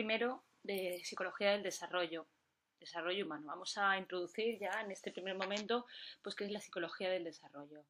Primero de psicología del desarrollo, desarrollo humano. Vamos a introducir ya en este primer momento, pues, qué es la psicología del desarrollo.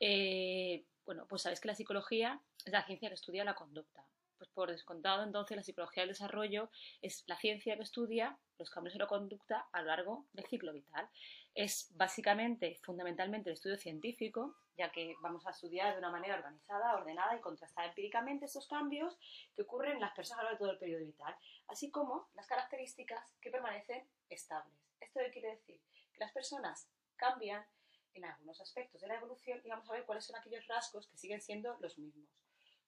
Eh, bueno, pues sabes que la psicología es la ciencia que estudia la conducta. Pues por descontado, entonces, la psicología del desarrollo es la ciencia que estudia los cambios en la conducta a lo largo del ciclo vital. Es básicamente, fundamentalmente, el estudio científico, ya que vamos a estudiar de una manera organizada, ordenada y contrastada empíricamente estos cambios que ocurren en las personas a lo largo de todo el periodo vital, así como las características que permanecen estables. ¿Esto quiere decir? Que las personas cambian en algunos aspectos de la evolución y vamos a ver cuáles son aquellos rasgos que siguen siendo los mismos.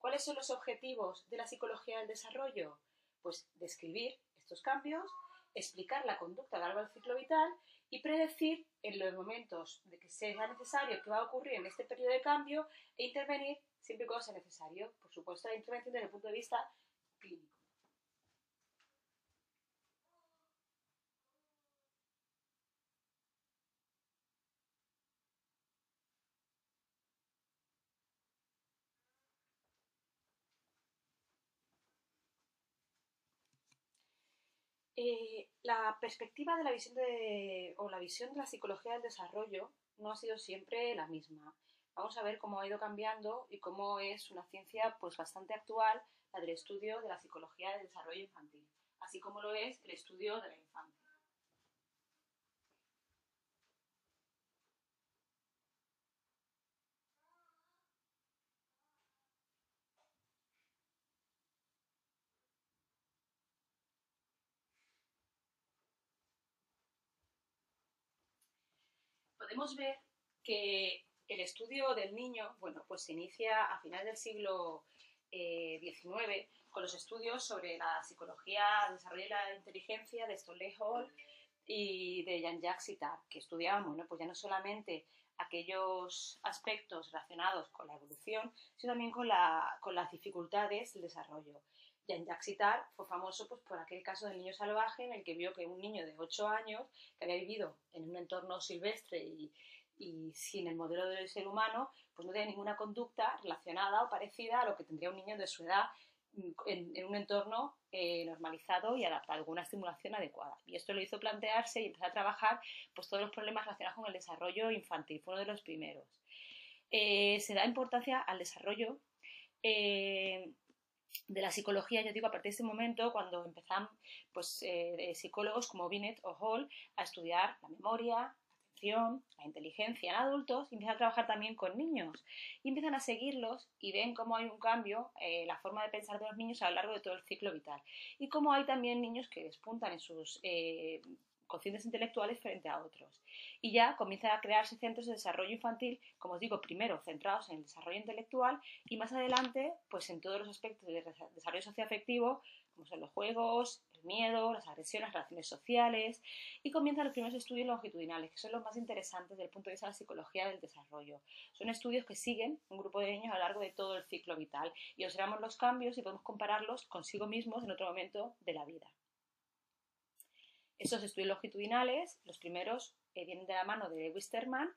¿Cuáles son los objetivos de la psicología del desarrollo? Pues describir estos cambios, explicar la conducta largo del ciclo vital y predecir en los momentos de que sea necesario qué va a ocurrir en este periodo de cambio e intervenir siempre y cuando sea necesario. Por supuesto, la intervención desde el punto de vista clínico. Eh, la perspectiva de la visión de, o la visión de la psicología del desarrollo no ha sido siempre la misma. Vamos a ver cómo ha ido cambiando y cómo es una ciencia pues bastante actual la del estudio de la psicología del desarrollo infantil, así como lo es el estudio de la infancia. Podemos ver que el estudio del niño, bueno, pues se inicia a finales del siglo XIX eh, con los estudios sobre la psicología, el desarrollo de la inteligencia de Stanley Hall y de Jean-Jacques Itard, que estudiaban, pues ya no solamente aquellos aspectos relacionados con la evolución, sino también con, con las dificultades del desarrollo. Jean-Jacques Itard fue famoso pues, por aquel caso del niño salvaje en el que vio que un niño de 8 años, que había vivido en un entorno silvestre y, sin el modelo del ser humano, pues no tenía ninguna conducta relacionada o parecida a lo que tendría un niño de su edad en, un entorno eh, normalizado y adaptado a alguna estimulación adecuada. Y esto lo hizo plantearse y empezar a trabajar pues, todos los problemas relacionados con el desarrollo infantil, fue uno de los primeros. Eh, se da importancia al desarrollo eh, de la psicología, yo digo, a partir de ese momento, cuando empezan pues, eh, psicólogos como Binet o Hall a estudiar la memoria, la inteligencia en adultos, y empiezan a trabajar también con niños. Y empiezan a seguirlos y ven cómo hay un cambio en la forma de pensar de los niños a lo largo de todo el ciclo vital. Y cómo hay también niños que despuntan en sus eh, cocientes intelectuales frente a otros. Y ya comienzan a crearse centros de desarrollo infantil, como os digo, primero centrados en el desarrollo intelectual y más adelante, pues en todos los aspectos de desarrollo socioafectivo, como son los juegos, el miedo, las agresiones, las relaciones sociales, y comienzan los primeros estudios longitudinales, que son los más interesantes desde el punto de vista de la psicología del desarrollo. Son estudios que siguen un grupo de niños a lo largo de todo el ciclo vital y observamos los cambios y podemos compararlos consigo mismos en otro momento de la vida. Esos estudios longitudinales, los primeros, eh, vienen de la mano de Wisterman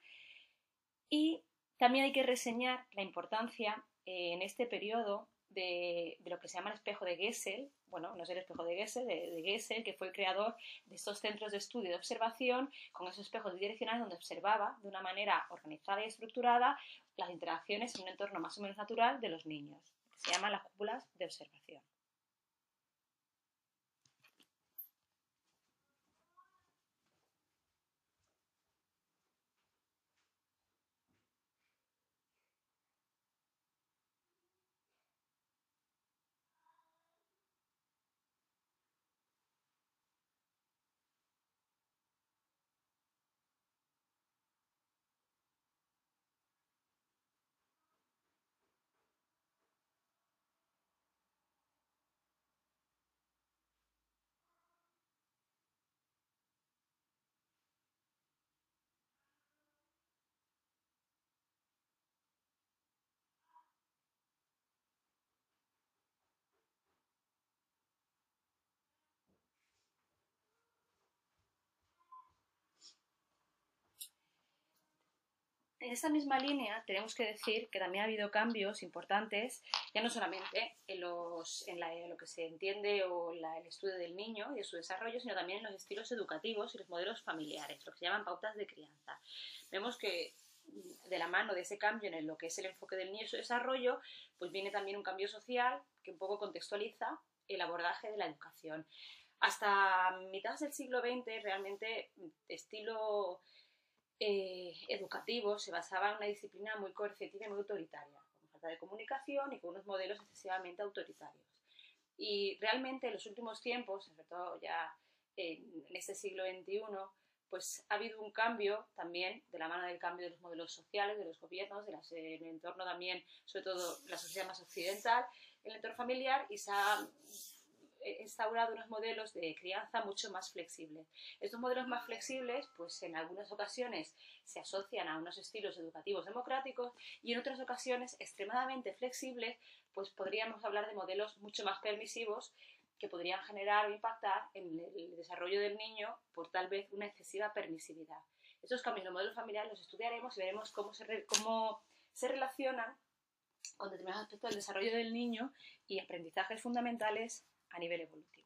y también hay que reseñar la importancia eh, en este periodo de, lo que se llama el espejo de Gessel, bueno, no es el espejo de Gessel, de, Gessel, que fue el creador de estos centros de estudio y de observación con esos espejos bidireccionales donde observaba de una manera organizada y estructurada las interacciones en un entorno más o menos natural de los niños, se llaman las cúpulas de observación. En esta misma línea tenemos que decir que también ha habido cambios importantes, ya no solamente en, lo que se entiende o el estudio del niño y de su desarrollo, sino también en los estilos educativos y los modelos familiares, lo que se llaman pautas de crianza. Vemos que mm, de la mano de ese cambio en lo que es el enfoque del niño y su desarrollo, pues viene también un cambio social que un poco contextualiza el abordaje de la educación. Hasta mitad del siglo XX, realmente, estilo eh, educativo se basaba en una disciplina muy coercitiva y muy autoritaria, con falta de comunicación y con unos modelos excesivamente autoritarios. Y realmente en los últimos tiempos, sobre todo ya en, este siglo XXI, pues ha habido un cambio también de la mano del cambio de los modelos sociales, de los gobiernos, del entorno también, sobre todo la sociedad más occidental, el entorno familiar y se ha instaurado unos modelos de crianza mucho más flexibles. Estos modelos más flexibles, pues en algunas ocasiones se asocian a unos estilos educativos democráticos y en otras ocasiones extremadamente flexibles, pues podríamos hablar de modelos mucho más permisivos que podrían generar o impactar en el desarrollo del niño por tal vez una excesiva permisividad. Estos cambios los modelos familiares los estudiaremos y veremos cómo se, cómo se relacionan con determinados aspectos del desarrollo del niño y aprendizajes fundamentales a nivel evolutivo.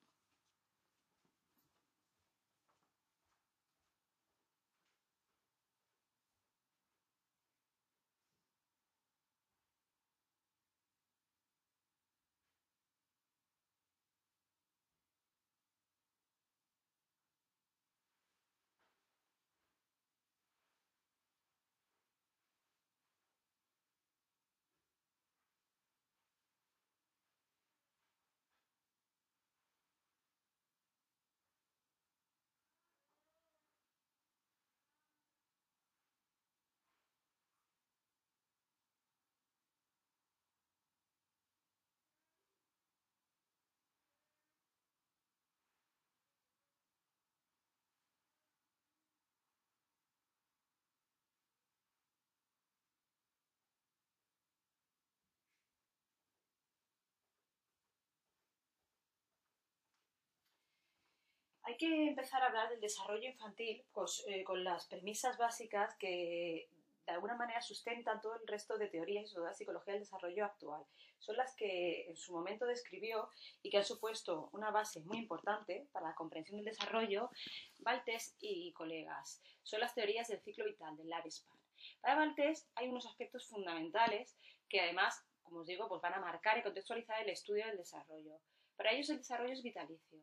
Que empezar a hablar del desarrollo infantil pues, eh, con las premisas básicas que de alguna manera sustentan todo el resto de teorías de la psicología del desarrollo actual. Son las que en su momento describió y que han supuesto una base muy importante para la comprensión del desarrollo Valtes y colegas. Son las teorías del ciclo vital, del lifespan. Para Valtes hay unos aspectos fundamentales que además, como os digo, pues van a marcar y contextualizar el estudio del desarrollo. Para ellos el desarrollo es vitalicio.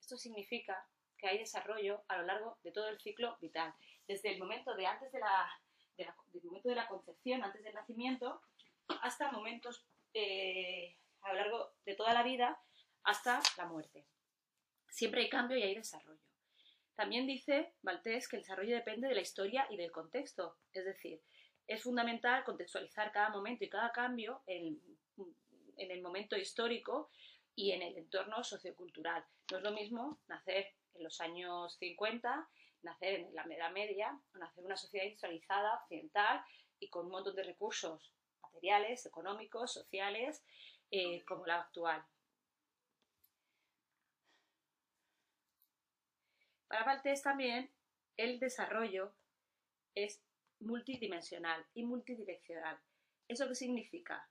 Esto significa que hay desarrollo a lo largo de todo el ciclo vital, desde el momento de antes de la, momento de la concepción, antes del nacimiento, hasta momentos eh, a lo largo de toda la vida, hasta la muerte. Siempre hay cambio y hay desarrollo. También dice Valtés que el desarrollo depende de la historia y del contexto, es decir, es fundamental contextualizar cada momento y cada cambio en el momento histórico y en el entorno sociocultural. No es lo mismo nacer en los años 50, nacer en la Edad Media, nacer en una sociedad industrializada, occidental y con un montón de recursos materiales, económicos, sociales, eh, como la actual. Para Valtés también el desarrollo es multidimensional y multidireccional. ¿Eso qué significa?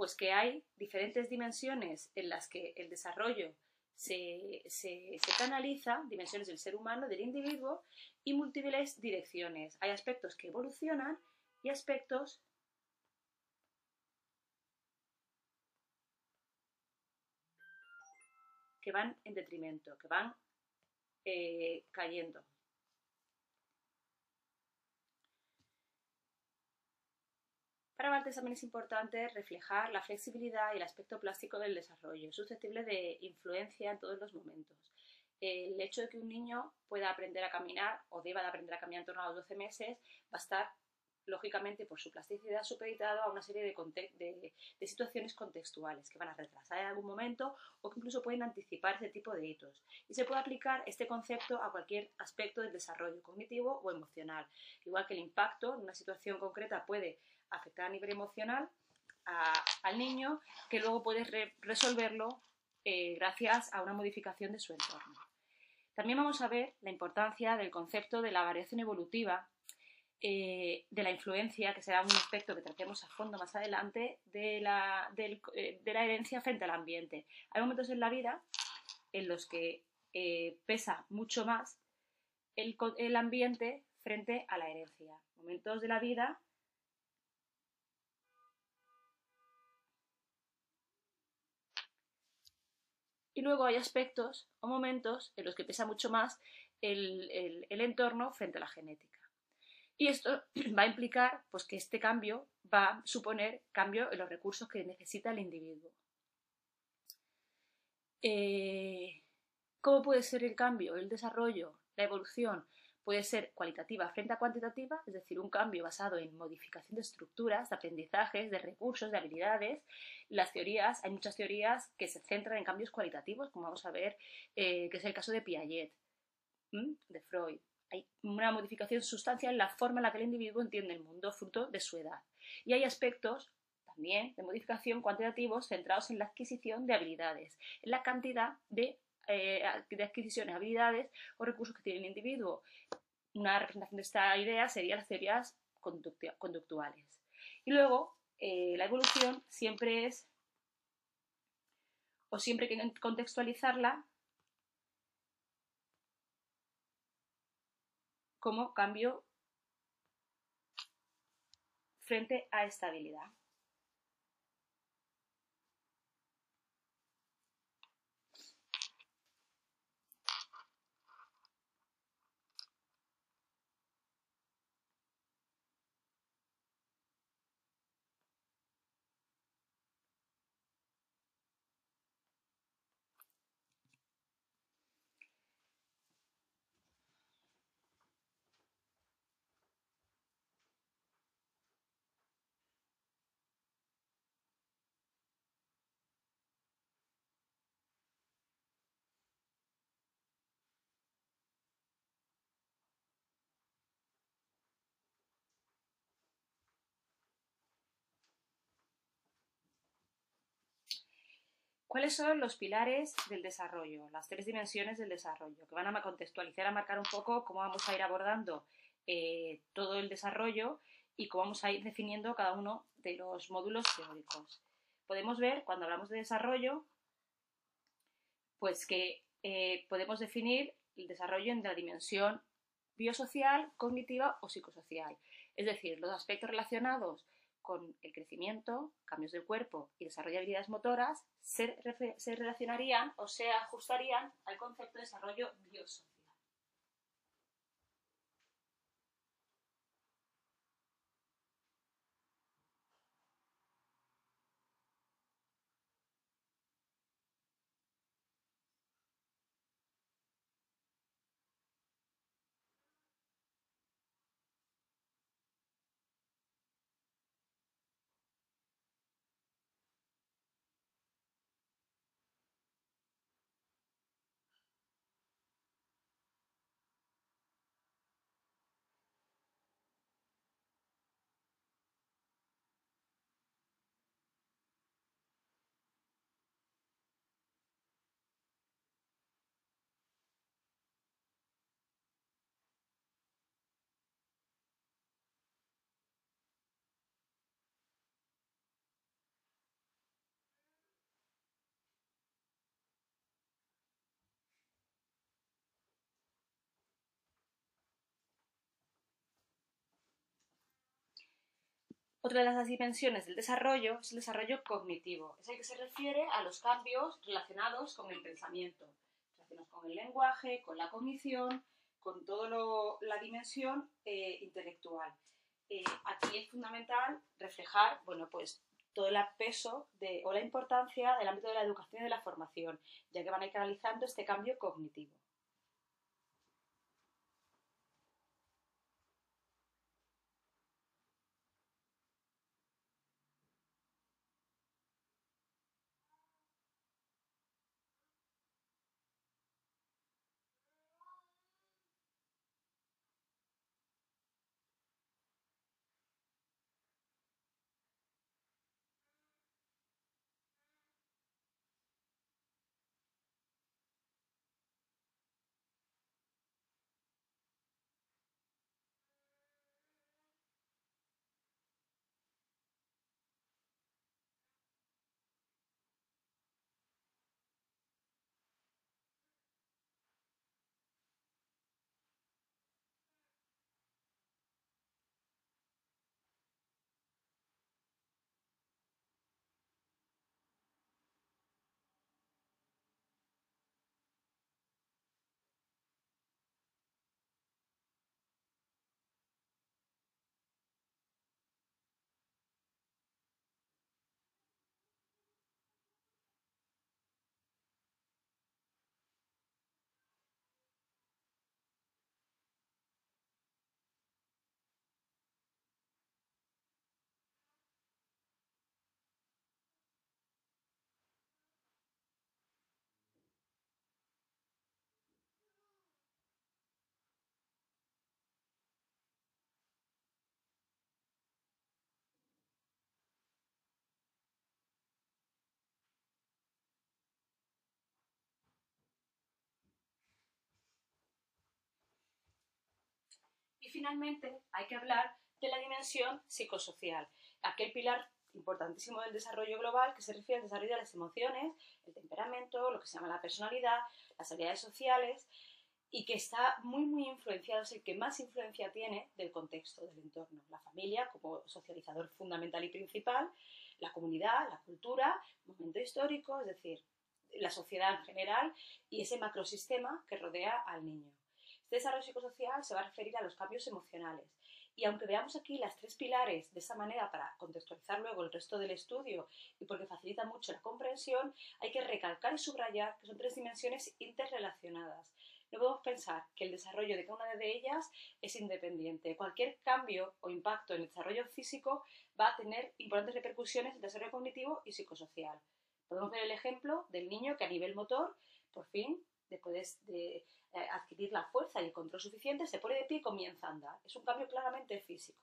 pues que hay diferentes dimensiones en las que el desarrollo se, canaliza, dimensiones del ser humano, del individuo, y múltiples direcciones. Hay aspectos que evolucionan y aspectos que van en detrimento, que van eh, cayendo. Para Valtes también es importante reflejar la flexibilidad y el aspecto plástico del desarrollo, susceptible de influencia en todos los momentos. El hecho de que un niño pueda aprender a caminar o deba de aprender a caminar en torno a los 12 meses va a estar lógicamente por su plasticidad supeditado a una serie de, de, situaciones contextuales que van a retrasar en algún momento o que incluso pueden anticipar ese tipo de hitos. Y se puede aplicar este concepto a cualquier aspecto del desarrollo cognitivo o emocional. Igual que el impacto en una situación concreta puede afectar a nivel emocional al niño, que luego puedes resolverlo eh, gracias a una modificación de su entorno. También vamos a ver la importancia del concepto de la variación evolutiva, eh, de la influencia, que será un aspecto que tratemos a fondo más adelante, de la, eh, herencia frente al ambiente. Hay momentos en la vida en los que pesa mucho más el, el ambiente frente a la herencia. Momentos de la vida Y luego hay aspectos o momentos en los que pesa mucho más el, entorno frente a la genética. Y esto va a implicar pues, que este cambio va a suponer cambio en los recursos que necesita el individuo. Eh, ¿Cómo puede ser el cambio, el desarrollo, la evolución? Puede ser cualitativa frente a cuantitativa, es decir, un cambio basado en modificación de estructuras, de aprendizajes, de recursos, de habilidades. Las teorías, hay muchas teorías que se centran en cambios cualitativos, como vamos a ver, eh, que es el caso de Piaget, de Freud. Hay una modificación sustancial en la forma en la que el individuo entiende el mundo fruto de su edad. Y hay aspectos también de modificación cuantitativos centrados en la adquisición de habilidades, en la cantidad de eh, de adquisiciones, habilidades o recursos que tiene el individuo. Una representación de esta idea serían las teorías conductuales. Y luego, eh, la evolución siempre es, o siempre hay que contextualizarla como cambio frente a estabilidad. ¿Cuáles son los pilares del desarrollo, las tres dimensiones del desarrollo, que van a contextualizar, a marcar un poco cómo vamos a ir abordando eh, todo el desarrollo y cómo vamos a ir definiendo cada uno de los módulos teóricos? Podemos ver, cuando hablamos de desarrollo, pues que eh, podemos definir el desarrollo en la dimensión biosocial, cognitiva o psicosocial. Es decir, los aspectos relacionados con el crecimiento, cambios del cuerpo y desarrollo de habilidades motoras se, relacionarían o se ajustarían al concepto de desarrollo biosocial. Otra de las dimensiones del desarrollo es el desarrollo cognitivo. Es el que se refiere a los cambios relacionados con el pensamiento, relacionados con el lenguaje, con la cognición, con toda la dimensión eh, intelectual. Eh, aquí es fundamental reflejar, bueno, pues todo el peso o la importancia del ámbito de la educación y de la formación, ya que van a ir canalizando este cambio cognitivo. Y finalmente hay que hablar de la dimensión psicosocial, aquel pilar importantísimo del desarrollo global que se refiere al desarrollo de las emociones, el temperamento, lo que se llama la personalidad, las habilidades sociales y que está muy muy influenciado, es el que más influencia tiene del contexto, del entorno, la familia como socializador fundamental y principal, la comunidad, la cultura, momento histórico, es decir, la sociedad en general y ese macrosistema que rodea al niño. Desarrollo psicosocial se va a referir a los cambios emocionales. Y aunque veamos aquí las tres pilares de esa manera para contextualizar luego el resto del estudio y porque facilita mucho la comprensión, hay que recalcar y subrayar que son tres dimensiones interrelacionadas. No podemos pensar que el desarrollo de cada una de ellas es independiente. Cualquier cambio o impacto en el desarrollo físico va a tener importantes repercusiones en el desarrollo cognitivo y psicosocial. Podemos ver el ejemplo del niño que a nivel motor, por fin, después de eh, adquirir la fuerza y el control suficiente, se pone de pie y comienza a andar. Es un cambio claramente físico.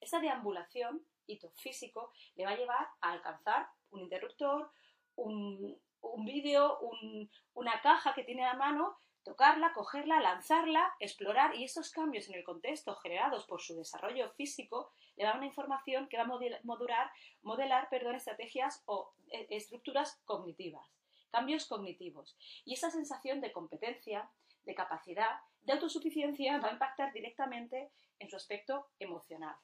Esa deambulación, hito físico, le va a llevar a alcanzar un interruptor, un, vídeo, una caja que tiene a mano, tocarla, cogerla, lanzarla, explorar y estos cambios en el contexto generados por su desarrollo físico le dan una información que va a modular, modelar perdón, estrategias o eh, estructuras cognitivas, cambios cognitivos. Y esa sensación de competencia, de capacidad, de autosuficiencia va a impactar directamente en su aspecto emocional.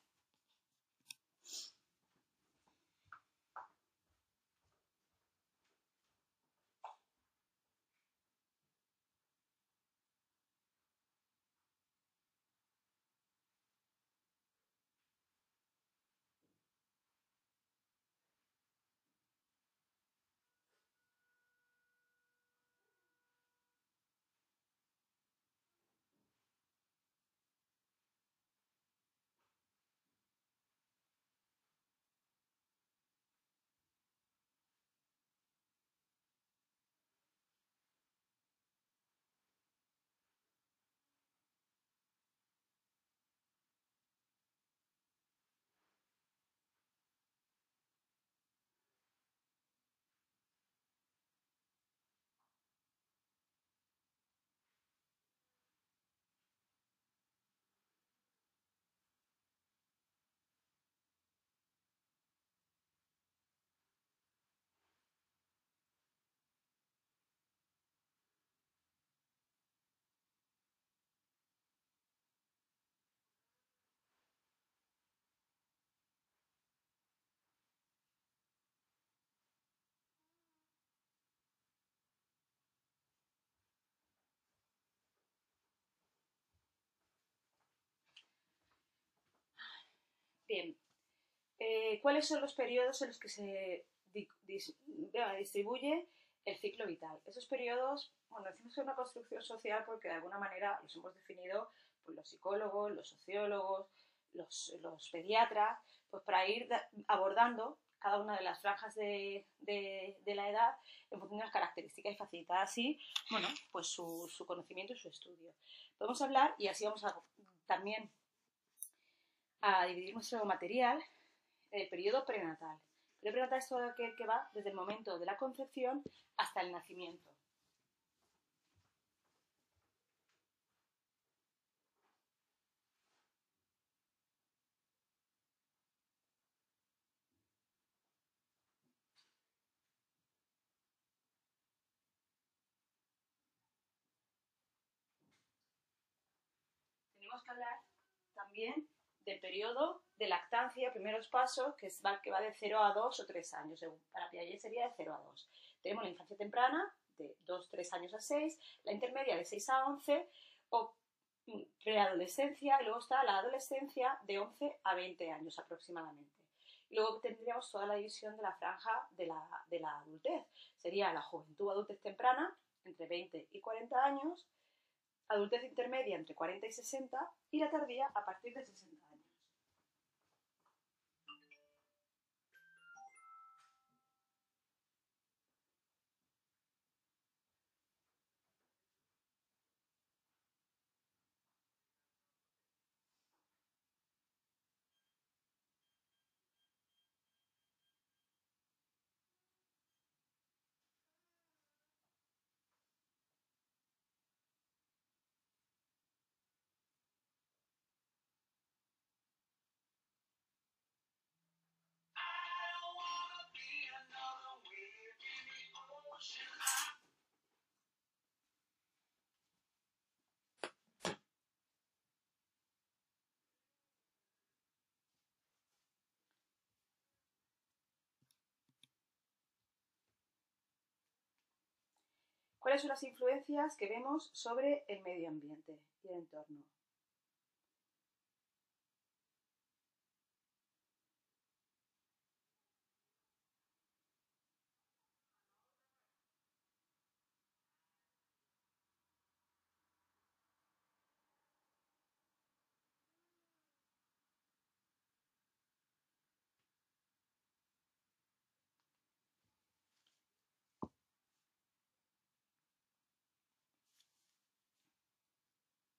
Bien, eh, ¿cuáles son los periodos en los que se distribuye el ciclo vital? Esos periodos, bueno, decimos que es una construcción social porque de alguna manera los hemos definido por los psicólogos, los sociólogos, los, pediatras, pues para ir abordando cada una de las franjas de, la edad en función de las características y facilitar así, bueno, pues su, su conocimiento y su estudio. Podemos hablar, y así vamos a también a dividir nuestro material en el periodo prenatal. El periodo prenatal es todo aquel que va desde el momento de la concepción hasta el nacimiento. Tenemos que hablar también del periodo de lactancia, primeros pasos, que, va, que va de 0 a 2 o 3 años. Para Piaget sería de 0 a 2. Tenemos la infancia temprana, de 2, 3 años a 6, la intermedia de 6 a 11 o mm, preadolescencia y luego está la adolescencia de 11 a 20 años aproximadamente. Y luego tendríamos toda la división de la franja de la, de la adultez. Sería la juventud adultez temprana, entre 20 y 40 años, adultez intermedia entre 40 y 60 y la tardía a partir de 60 ¿Cuáles son las influencias que vemos sobre el medio ambiente y el entorno?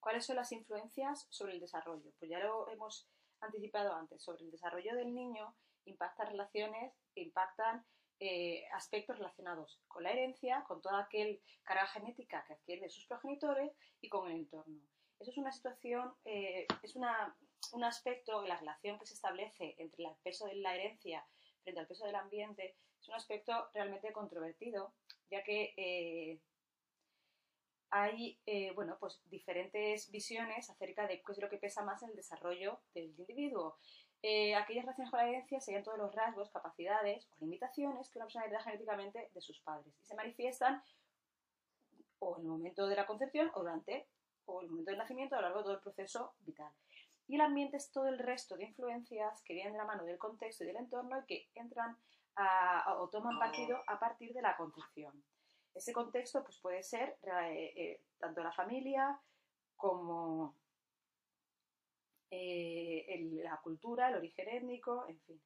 ¿Cuáles son las influencias sobre el desarrollo? Pues ya lo hemos anticipado antes. Sobre el desarrollo del niño impactan relaciones, impactan eh, aspectos relacionados con la herencia, con toda aquel carga genética que adquieren sus progenitores y con el entorno. Eso es una situación, eh, es un aspecto la relación que se establece entre el peso de la herencia frente al peso del ambiente, es un aspecto realmente controvertido, ya que eh, hay eh, bueno, pues diferentes visiones acerca de qué es lo que pesa más en el desarrollo del individuo. Eh, aquellas relaciones con la herencia serían todos los rasgos, capacidades o limitaciones que una persona hereda genéticamente de sus padres y se manifiestan o en el momento de la concepción o durante o el momento del nacimiento a lo largo de todo el proceso vital. Y el ambiente es todo el resto de influencias que vienen de la mano del contexto y del entorno y que entran o toman partido a partir de la concepción. Ese contexto pues, puede ser eh, eh, tanto la familia como eh, la cultura, el origen étnico, en fin.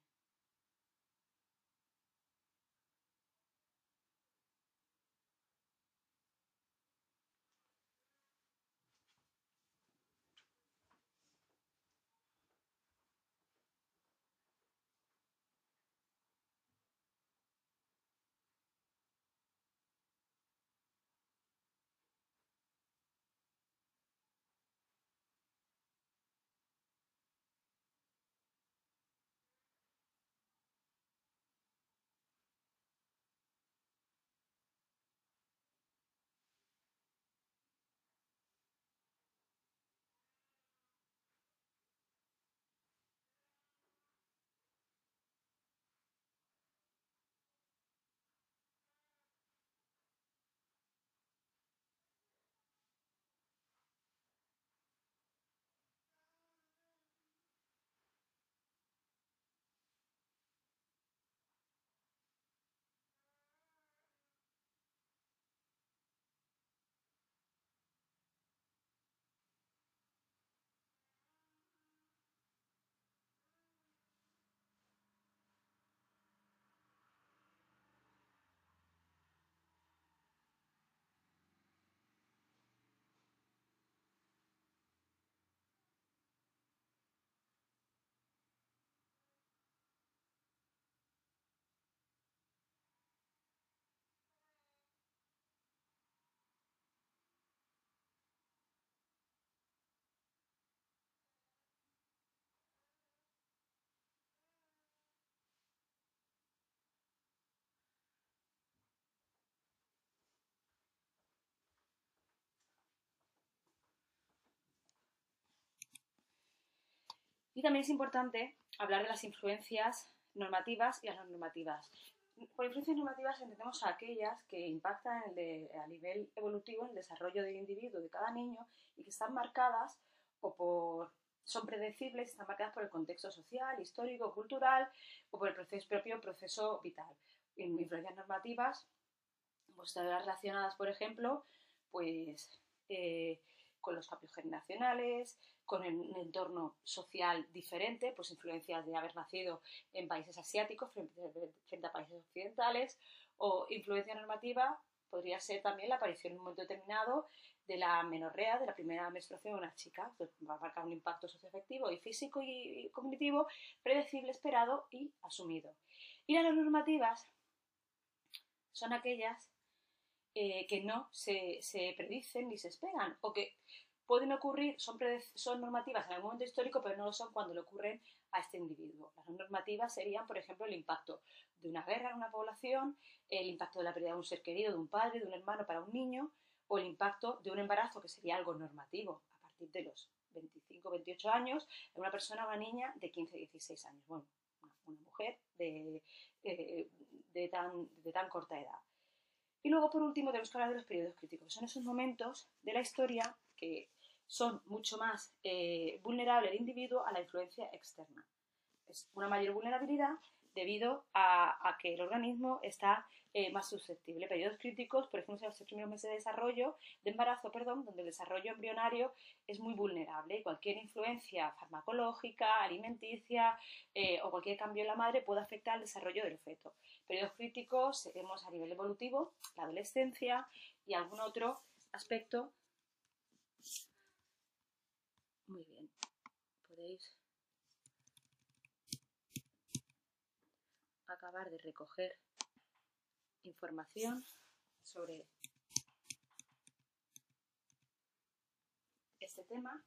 Y también es importante hablar de las influencias normativas y las no normativas. Por influencias normativas entendemos a aquellas que impactan a nivel evolutivo en el desarrollo del individuo, de cada niño, y que están marcadas o por son predecibles, están marcadas por el contexto social, histórico, cultural o por el proceso, propio proceso vital. Influencias normativas pues, relacionadas, por ejemplo, pues, eh, con los cambios generacionales, con un entorno social diferente, pues influencias de haber nacido en países asiáticos frente, a países occidentales, o influencia normativa podría ser también la aparición en un momento determinado de la menorrea, de la primera menstruación de una chica, que va a marcar un impacto socioafectivo y físico y cognitivo predecible, esperado y asumido. Y las normativas son aquellas eh, que no se, se predicen ni se esperan, o que pueden ocurrir, son, son normativas en algún momento histórico, pero no lo son cuando le ocurren a este individuo. Las normativas serían, por ejemplo, el impacto de una guerra en una población, el impacto de la pérdida de un ser querido, de un padre, de un hermano para un niño, o el impacto de un embarazo, que sería algo normativo a partir de los 25, 28 años, en una persona o una niña de 15, 16 años. Bueno, una, mujer de, eh, de, tan, de tan corta edad. Y luego, por último, tenemos que hablar de los periodos críticos. Son esos momentos de la historia que son mucho más eh, vulnerables el individuo a la influencia externa. Es una mayor vulnerabilidad debido a, que el organismo está eh, más susceptible. Periodos críticos, por ejemplo, en los primeros meses de desarrollo, de embarazo, perdón, donde el desarrollo embrionario es muy vulnerable. Cualquier influencia farmacológica, alimenticia eh, o cualquier cambio en la madre puede afectar al desarrollo del feto. Periodos críticos tenemos a nivel evolutivo, la adolescencia y algún otro aspecto. Muy bien. Podéis acabar de recoger información sobre este tema.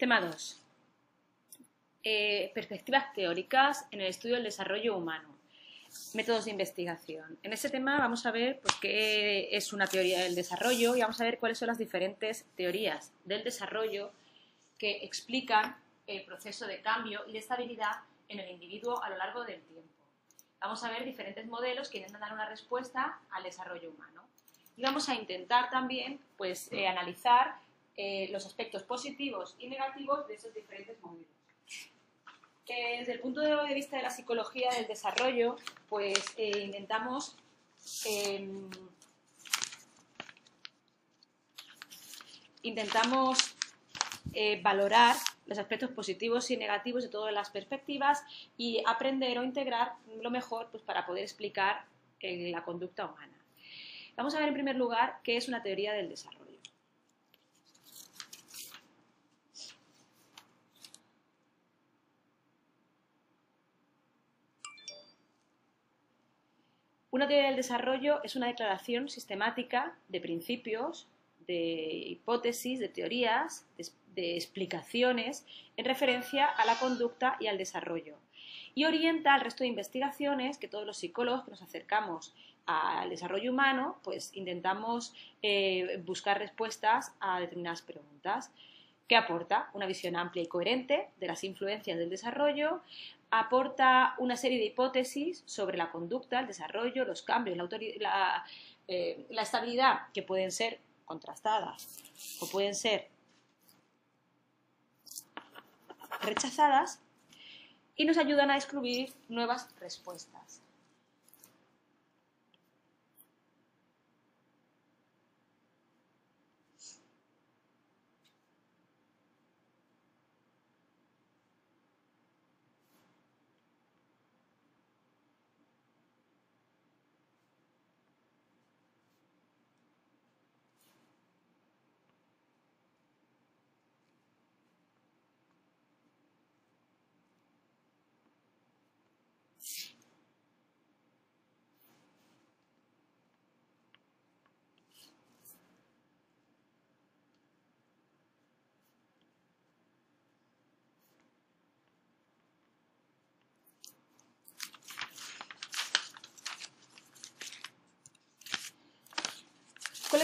Tema 2. Eh, perspectivas teóricas en el estudio del desarrollo humano. Métodos de investigación. En ese tema vamos a ver pues, qué es una teoría del desarrollo y vamos a ver cuáles son las diferentes teorías del desarrollo que explican el proceso de cambio y de estabilidad en el individuo a lo largo del tiempo. Vamos a ver diferentes modelos que intentan dar una respuesta al desarrollo humano. Y vamos a intentar también pues, eh, analizar eh, los aspectos positivos y negativos de esos diferentes modelos. desde el punto de vista de la psicología del desarrollo, pues eh, intentamos em, intentamos eh, valorar los aspectos positivos y negativos de todas las perspectivas y aprender o integrar lo mejor pues, para poder explicar la conducta humana. Vamos a ver en primer lugar qué es una teoría del desarrollo. Una teoría del desarrollo es una declaración sistemática de principios, de hipótesis, de teorías, de, explicaciones en referencia a la conducta y al desarrollo. Y orienta al resto de investigaciones que todos los psicólogos que nos acercamos al desarrollo humano, pues intentamos eh, buscar respuestas a determinadas preguntas. ¿Qué aporta? Una visión amplia y coherente de las influencias del desarrollo, aporta una serie de hipótesis sobre la conducta, el desarrollo, los cambios, la, eh, la estabilidad, que pueden ser contrastadas o pueden ser rechazadas, y nos ayudan a descubrir nuevas respuestas.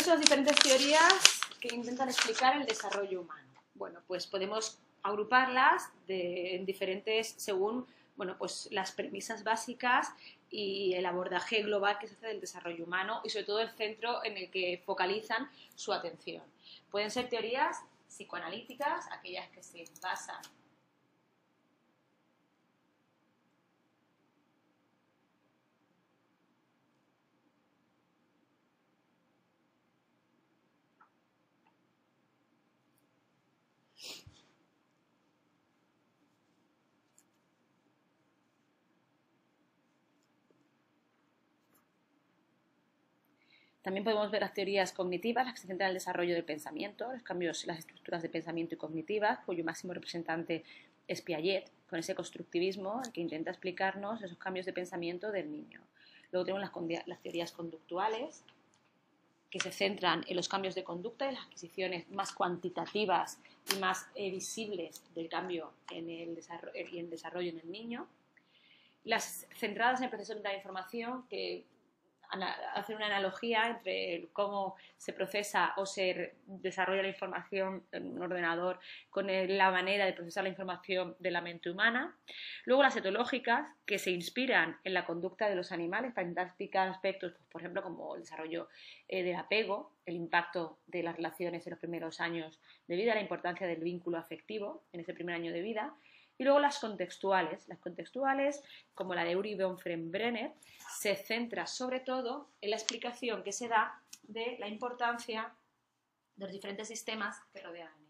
¿Cuáles son las diferentes teorías que intentan explicar el desarrollo humano? Bueno, pues podemos agruparlas en diferentes según bueno, pues las premisas básicas y el abordaje global que se hace del desarrollo humano y sobre todo el centro en el que focalizan su atención. Pueden ser teorías psicoanalíticas, aquellas que se basan También podemos ver las teorías cognitivas, las que se centran en el desarrollo del pensamiento, los cambios en las estructuras de pensamiento y cognitivas, cuyo máximo representante es Piaget, con ese constructivismo que intenta explicarnos esos cambios de pensamiento del niño. Luego tenemos las, teorías conductuales, que se centran en los cambios de conducta y las adquisiciones más cuantitativas y más eh, visibles del cambio en el, desarrollo, en el desarrollo en el niño. Las centradas en el proceso de la información, que hacer una analogía entre cómo se procesa o se desarrolla la información en un ordenador con la manera de procesar la información de la mente humana. Luego las etológicas, que se inspiran en la conducta de los animales para aspectos, pues, por ejemplo, como el desarrollo eh, del apego, el impacto de las relaciones en los primeros años de vida, la importancia del vínculo afectivo en ese primer año de vida. Y luego las contextuales. Las contextuales, como la de Uri von Brenner, se centra sobre todo en la explicación que se da de la importancia de los diferentes sistemas que rodean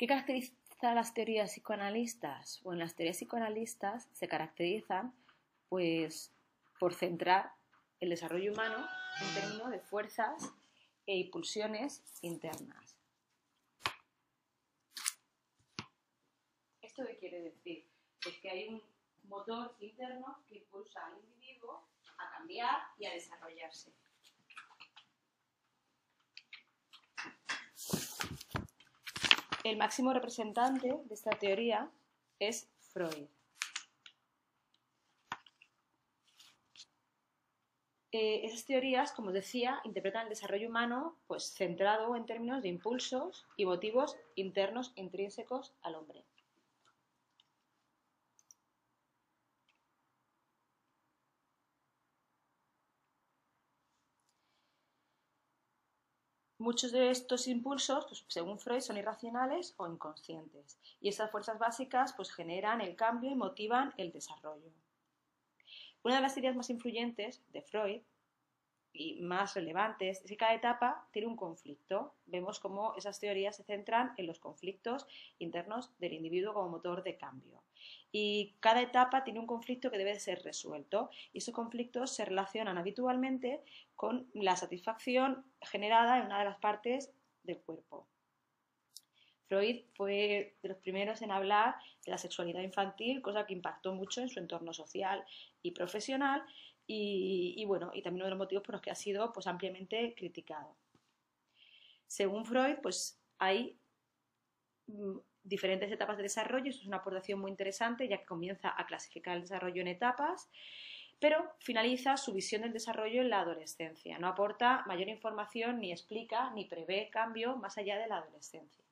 ¿Qué caracteriza las teorías psicoanalistas? Bueno, las teorías psicoanalistas se caracterizan pues, por centrar el desarrollo humano en términos de fuerzas e impulsiones internas. ¿Esto qué quiere decir? Pues que hay un motor interno que impulsa al individuo a cambiar y a desarrollarse. El máximo representante de esta teoría es Freud. Eh, esas teorías, como decía, interpretan el desarrollo humano pues, centrado en términos de impulsos y motivos internos intrínsecos al hombre. Muchos de estos impulsos, pues, según Freud, son irracionales o inconscientes. Y esas fuerzas básicas pues, generan el cambio y motivan el desarrollo. Una de las ideas más influyentes de Freud y más relevantes es que cada etapa tiene un conflicto. Vemos cómo esas teorías se centran en los conflictos internos del individuo como motor de cambio y cada etapa tiene un conflicto que debe ser resuelto y esos conflictos se relacionan habitualmente con la satisfacción generada en una de las partes del cuerpo. Freud fue de los primeros en hablar de la sexualidad infantil, cosa que impactó mucho en su entorno social y profesional y, bueno, y también uno de los motivos por los que ha sido pues, ampliamente criticado. Según Freud, pues hay mm, diferentes etapas de desarrollo. Eso es una aportación muy interesante ya que comienza a clasificar el desarrollo en etapas, pero finaliza su visión del desarrollo en la adolescencia. No aporta mayor información ni explica ni prevé cambio más allá de la adolescencia.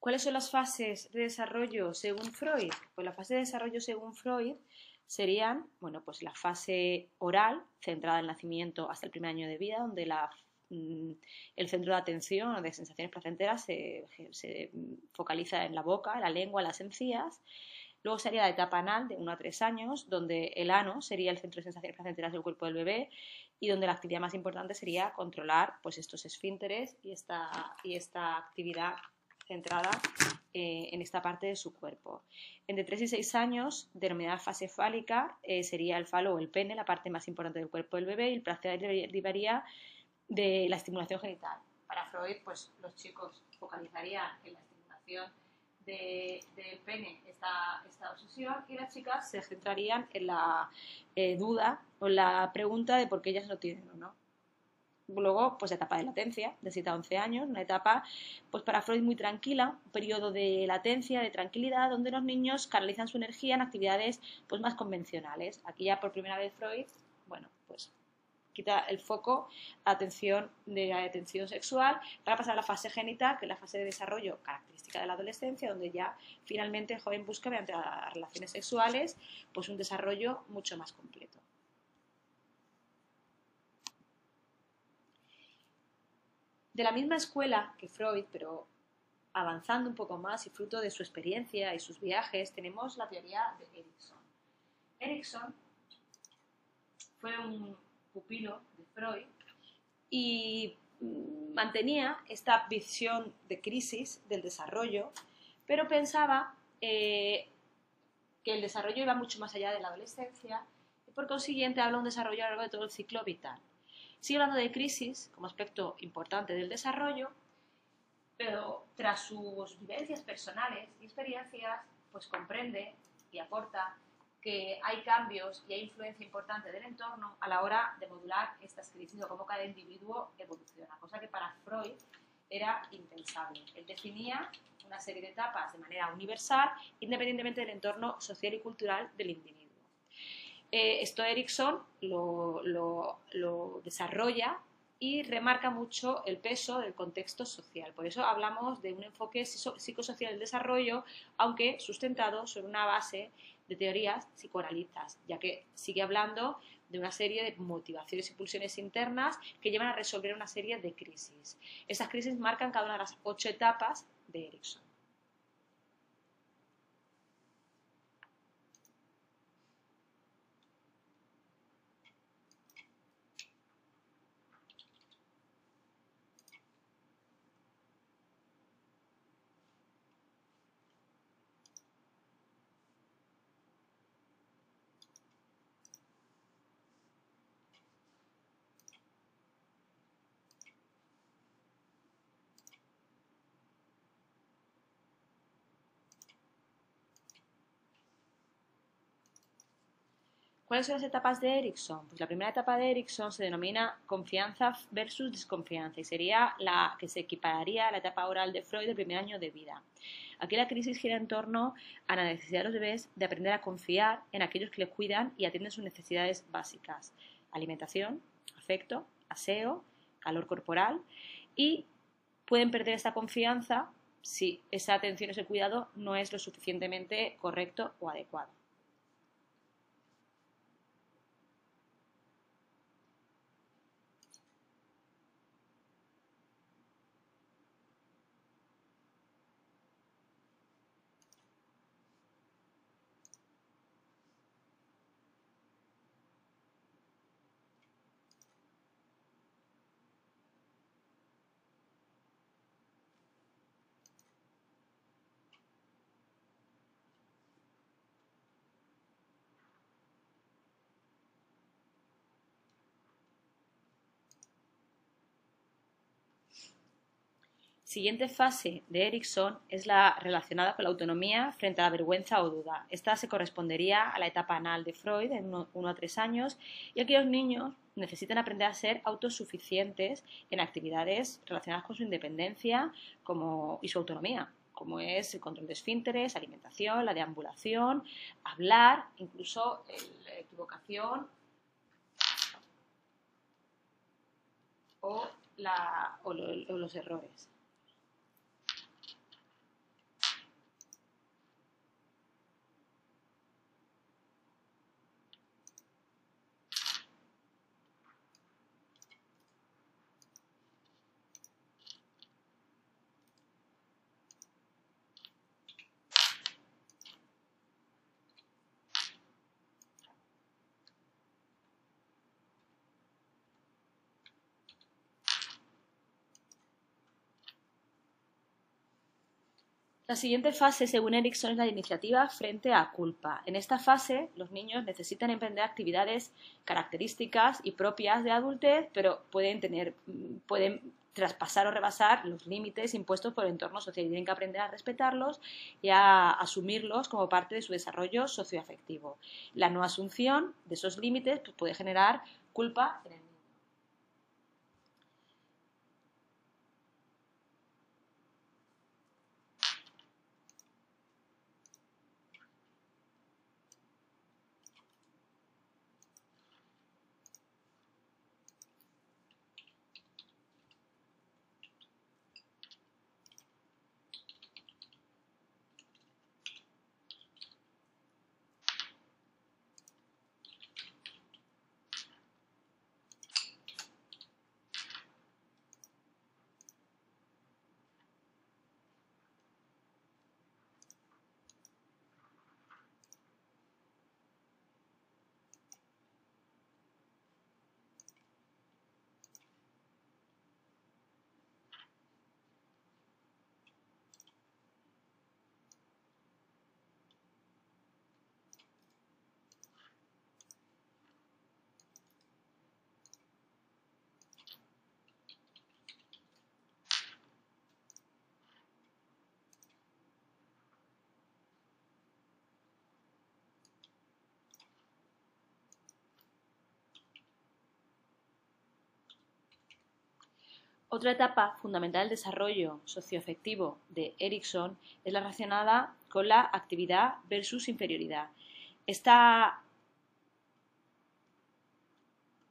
¿Cuáles son las fases de desarrollo según Freud? Pues la fase de desarrollo según Freud serían, bueno, pues la fase oral, centrada en el nacimiento hasta el primer año de vida, donde mm, el centro de atención o de sensaciones placenteras se, focaliza en la boca, la lengua, las encías. Luego sería la etapa anal, de 1 a 3 años, donde el ano sería el centro de sensaciones placenteras del cuerpo del bebé y donde la actividad más importante sería controlar pues, estos esfínteres y esta, y esta actividad centrada eh, en esta parte de su cuerpo. Entre 3 y 6 años, denominada fase fálica, eh, sería el falo o el pene, la parte más importante del cuerpo del bebé, y el placer derivaría de la estimulación genital. Para Freud, pues los chicos focalizarían en la estimulación del pene esta, esta, obsesión y las chicas se centrarían en la eh, duda o la pregunta de por qué ellas no tienen o no luego pues etapa de latencia de 7 a 11 años una etapa pues para Freud muy tranquila un periodo de latencia de tranquilidad donde los niños canalizan su energía en actividades pues más convencionales. Aquí ya por primera vez Freud bueno pues quita el foco atención de la atención sexual para pasar a la fase genital que es la fase de desarrollo característica de la adolescencia donde ya finalmente el joven busca mediante las relaciones sexuales pues un desarrollo mucho más completo de la misma escuela que Freud, pero avanzando un poco más y fruto de su experiencia y sus viajes, tenemos la teoría de Erickson. Erickson fue un pupilo de Freud y mm, mantenía esta visión de crisis del desarrollo, pero pensaba eh, que el desarrollo iba mucho más allá de la adolescencia y por consiguiente habla de un desarrollo a lo largo de todo el ciclo vital. Sigue hablando de crisis como aspecto importante del desarrollo, pero tras sus vivencias personales y experiencias, pues comprende y aporta que hay cambios y hay influencia importante del entorno a la hora de modular estas crisis o cómo cada individuo evoluciona, cosa que para Freud era impensable. Él definía una serie de etapas de manera universal, independientemente del entorno social y cultural del individuo. Eh, esto Erickson lo, desarrolla y remarca mucho el peso del contexto social. Por eso hablamos de un enfoque psicosocial del desarrollo, aunque sustentado sobre una base de teorías psicoanalistas, ya que sigue hablando de una serie de motivaciones y pulsiones internas que llevan a resolver una serie de crisis. Esas crisis marcan cada una de las ocho etapas de Erickson. ¿Cuáles son las etapas de Erickson? Pues la primera etapa de Erickson se denomina confianza versus desconfianza y sería la que se equipararía a la etapa oral de Freud del primer año de vida. Aquí la crisis gira en torno a la necesidad de los bebés de aprender a confiar en aquellos que les cuidan y atienden sus necesidades básicas. Alimentación, afecto, aseo, calor corporal y pueden perder esta confianza si esa atención, ese cuidado no es lo suficientemente correcto o adecuado. Siguiente fase de Erickson es la relacionada con la autonomía frente a la vergüenza o duda. Esta se correspondería a la etapa anal de Freud, en 1 a 3 años, y aquí los niños necesitan aprender a ser autosuficientes en actividades relacionadas con su independencia y su autonomía, como es el control de esfínteres, alimentación, la deambulación, hablar, incluso la equivocación o los errores. La siguiente fase, según Erickson, es la iniciativa frente a culpa. En esta fase, los niños necesitan emprender actividades características y propias de adultez, pero pueden tener, pueden traspasar o rebasar los límites impuestos por el entorno social y tienen que aprender a respetarlos y a asumirlos como parte de su desarrollo socioafectivo. La no asunción de esos límites pues, puede generar culpa en el Otra etapa fundamental del desarrollo socioafectivo de Erickson es la relacionada con la actividad versus inferioridad. Esta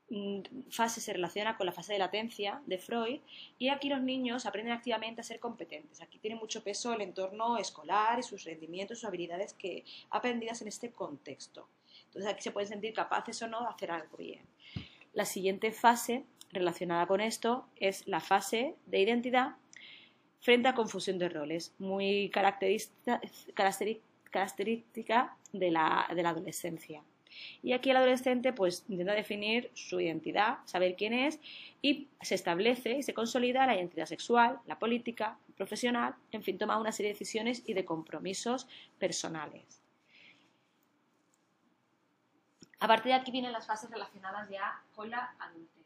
mm, fase se relaciona con la fase de latencia de Freud y aquí los niños aprenden activamente a ser competentes. Aquí tiene mucho peso el entorno escolar y sus rendimientos, sus habilidades que aprendidas en este contexto. Entonces aquí se pueden sentir capaces o no de hacer algo bien. La siguiente fase relacionada con esto es la fase de identidad frente a confusión de roles, muy característica, de la, adolescencia. Y aquí el adolescente pues intenta definir su identidad, saber quién es y se establece y se consolida la identidad sexual, la política, profesional, en fin, toma una serie de decisiones y de compromisos personales. A partir de aquí vienen las fases relacionadas ya con la adultez.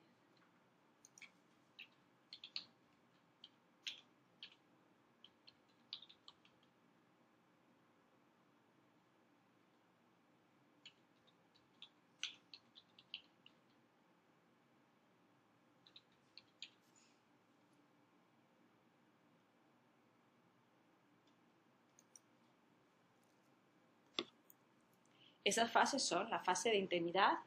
Esas fases son la fase de intimidad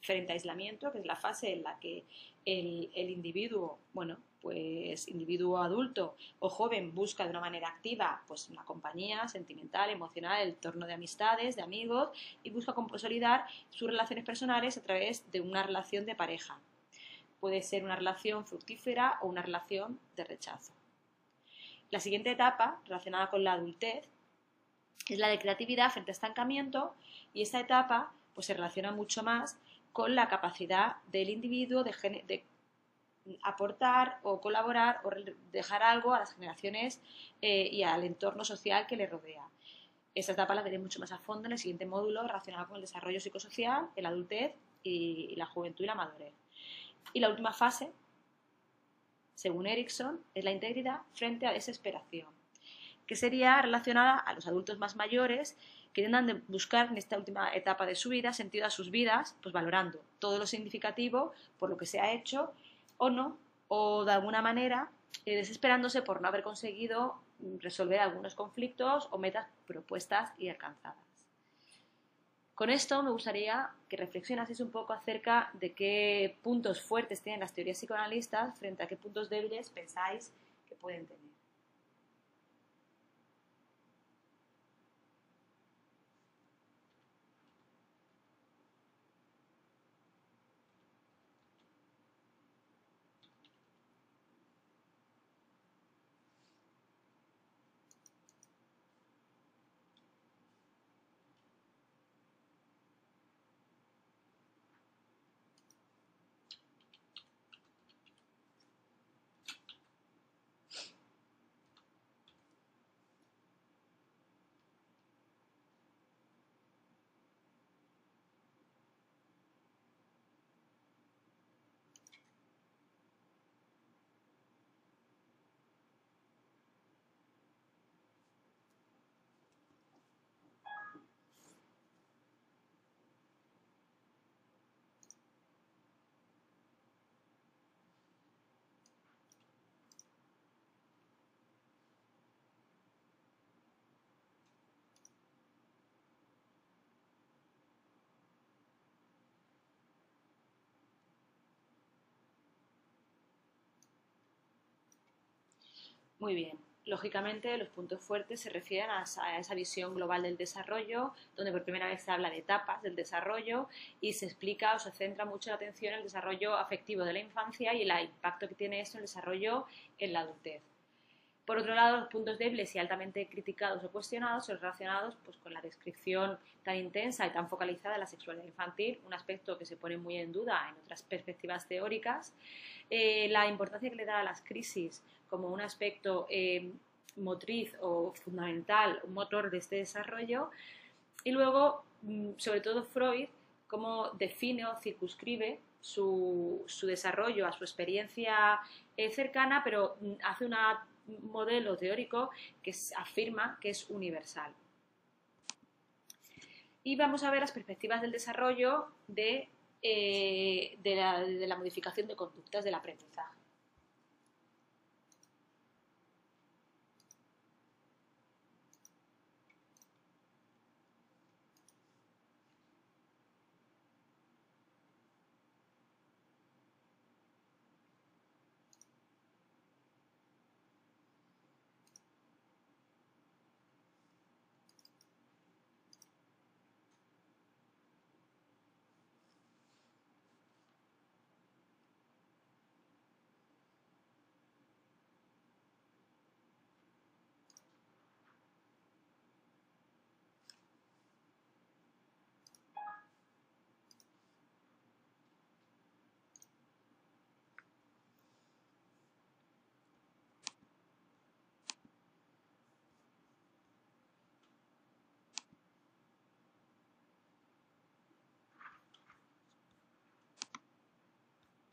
frente a aislamiento, que es la fase en la que el, individuo, bueno, pues individuo adulto o joven busca de una manera activa pues una compañía sentimental, emocional, el entorno de amistades, de amigos y busca consolidar sus relaciones personales a través de una relación de pareja. Puede ser una relación fructífera o una relación de rechazo. La siguiente etapa, relacionada con la adultez, es la de creatividad frente a estancamiento y esta etapa pues, se relaciona mucho más con la capacidad del individuo de, aportar o colaborar o dejar algo a las generaciones eh, y al entorno social que le rodea. Esta etapa la veré mucho más a fondo en el siguiente módulo relacionado con el desarrollo psicosocial, el adultez y, la juventud y la madurez. Y la última fase, según Erickson, es la integridad frente a desesperación, que sería relacionada a los adultos más mayores que intentan buscar en esta última etapa de su vida sentido a sus vidas, pues valorando todo lo significativo por lo que se ha hecho o no, o de alguna manera eh, desesperándose por no haber conseguido resolver algunos conflictos o metas propuestas y alcanzadas. Con esto me gustaría que reflexionaseis un poco acerca de qué puntos fuertes tienen las teorías psicoanalistas frente a qué puntos débiles pensáis que pueden tener. Muy bien. Lógicamente, los puntos fuertes se refieren a esa, visión global del desarrollo, donde por primera vez se habla de etapas del desarrollo y se explica o se centra mucho la atención en el desarrollo afectivo de la infancia y el impacto que tiene esto en el desarrollo en la adultez. Por otro lado, los puntos débiles y altamente criticados o cuestionados son relacionados pues, con la descripción tan intensa y tan focalizada de la sexualidad infantil, un aspecto que se pone muy en duda en otras perspectivas teóricas, eh, la importancia que le da a las crisis como un aspecto eh, motriz o fundamental, un motor de este desarrollo, y luego, mm, sobre todo Freud, cómo define o circunscribe su, desarrollo a su experiencia eh, cercana, pero mm, hace una modelo teórico que afirma que es universal. Y vamos a ver las perspectivas del desarrollo de, eh, la, de la modificación de conductas del aprendizaje.